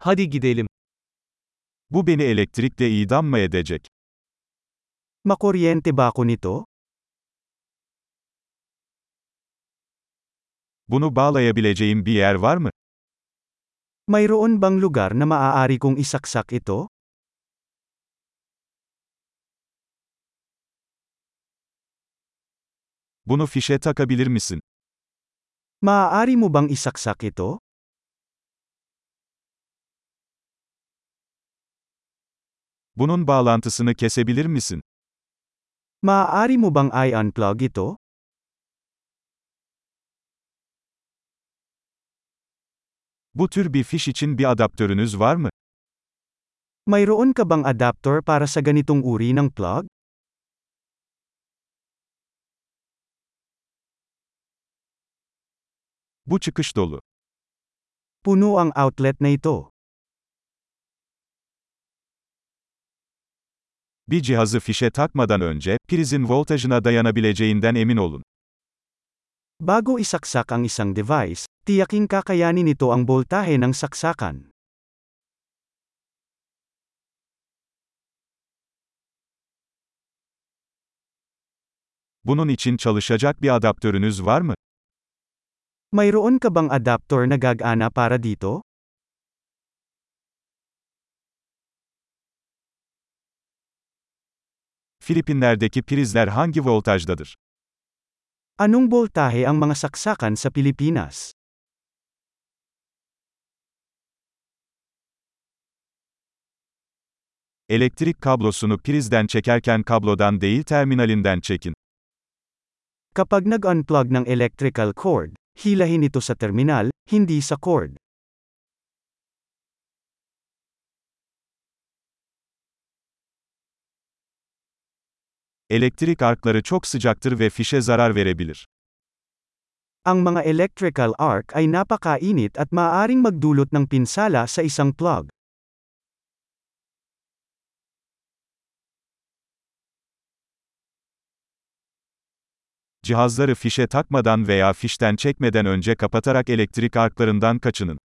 Hadi gidelim. Bu beni elektrikle idam mı edecek? Makuryente ba ako nito? Bunu bağlayabileceğim bir yer var mı? Mayroon bang lugar na maaari kong isaksak ito? Bunu fişe takabilir misin? Maaari mo bang isaksak ito? Bunun bağlantısını kesebilir misin? Maaari mo bang i-unplug ito? Bu tür bir fiş için bir adaptörünüz var mı? Mayroon ka bang adapter para sa ganitong uri ng plug? Bu çıkış dolu. Puno ang outlet na ito. Bir cihazı fişe takmadan önce, prizin voltajına dayanabileceğinden emin olun. Bago isaksak ang isang device, tiyaking kakayanin nito ang boltahe ng saksakan. Bunun için çalışacak bir adaptörünüz var mı? Mayroon ka bang adapter na gagana para dito? Filipinler'deki prizler hangi voltajdadır? Anong boltahe ang mga saksakan sa Pilipinas? Elektrik kablosunu prizden çekerken kablodan değil terminalinden çekin. Kapag nag-unplug ng electrical cord, hilahin ito sa terminal, hindi sa cord. Elektrik arkları çok sıcaktır ve fişe zarar verebilir. Ang mga electrical arc ay napakainit at maaaring magdulot ng pinsala sa isang plug. Cihazları fişe takmadan veya fişten çekmeden önce kapatarak elektrik arklarından kaçının.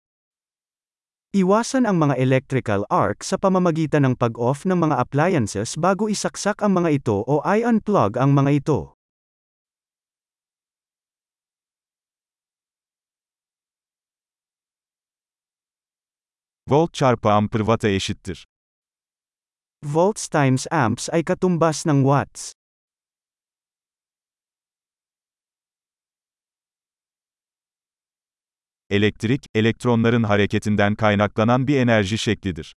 Iwasan ang mga electrical arc sa pamamagitan ng pag-off ng mga appliances bago isaksak ang mga ito o i-unplug ang mga ito. Volt çarpı amper watt'a eşittir. Volts times amps ay katumbas ng watts. Elektrik, elektronların hareketinden kaynaklanan bir enerji şeklidir.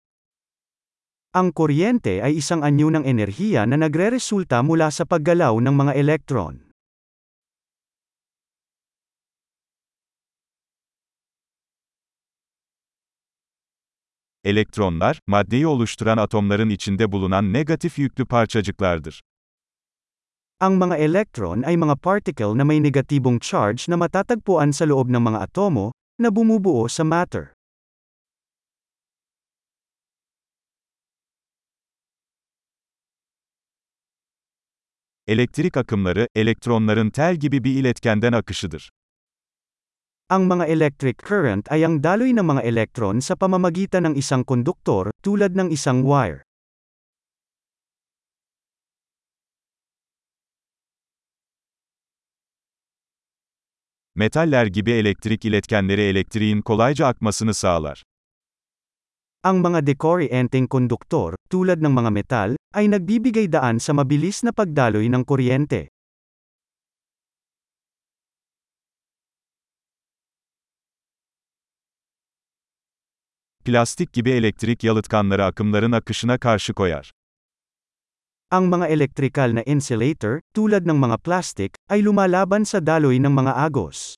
Ang kuryente ay isang anyo ng enerhiya na nagreresulta mula sa paggalaw ng mga elektron. Elektronlar, maddeyi oluşturan atomların içinde bulunan negatif yüklü parçacıklardır. Ang mga elektron ay mga particle na may negatibong charge na matatagpuan sa loob ng mga atomo, na bumubuo sa matter. Elektrik akımları, elektronların tel gibi bir iletkenden akışıdır. Ang mga electric current ay ang daloy ng mga elektron sa pamamagitan ng isang konduktor, tulad ng isang wire. Metaller gibi elektrik iletkenleri elektriğin kolayca akmasını sağlar. Ang mga decorrienting konduktor, tulad ng mga metal, ay nagbibigay daan sa mabilis na pagdaloy ng kuryente. Plastik gibi elektrik yalıtkanları akımların akışına karşı koyar. Ang mga elektrikal na insulator, tulad ng mga plastic, ay lumalaban sa daloy ng mga agos.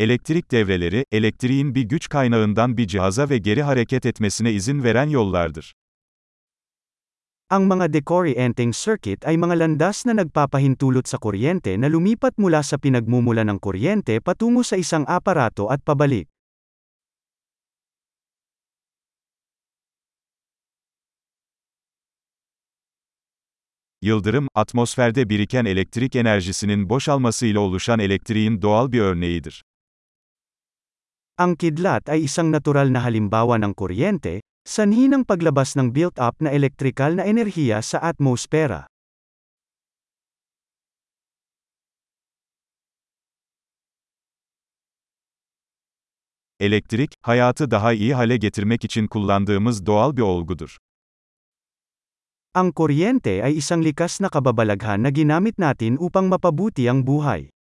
Elektrik devreleri, elektriğin bir güç kaynağından bir cihaza ve geri hareket etmesine izin veren yollardır. Ang mga decorrienting circuit ay mga landas na nagpapahintulot sa kuryente na lumipat mula sa pinagmumula ng kuryente patungo sa isang aparato at pabalik. Yıldırım, atmosferde biriken elektrik enerjisinin boşalmasıyla oluşan elektriğin doğal bir örneğidir. Ang kidlat ay isang natural na halimbawa ng kuryente, sanhi ng paglabas ng built-up na elektrikal na enerhiya sa atmosfera. Elektrik, hayatı daha iyi hale getirmek için kullandığımız doğal bir olgudur. Ang kuryente ay isang likas na kababalaghan na ginamit natin upang mapabuti ang buhay.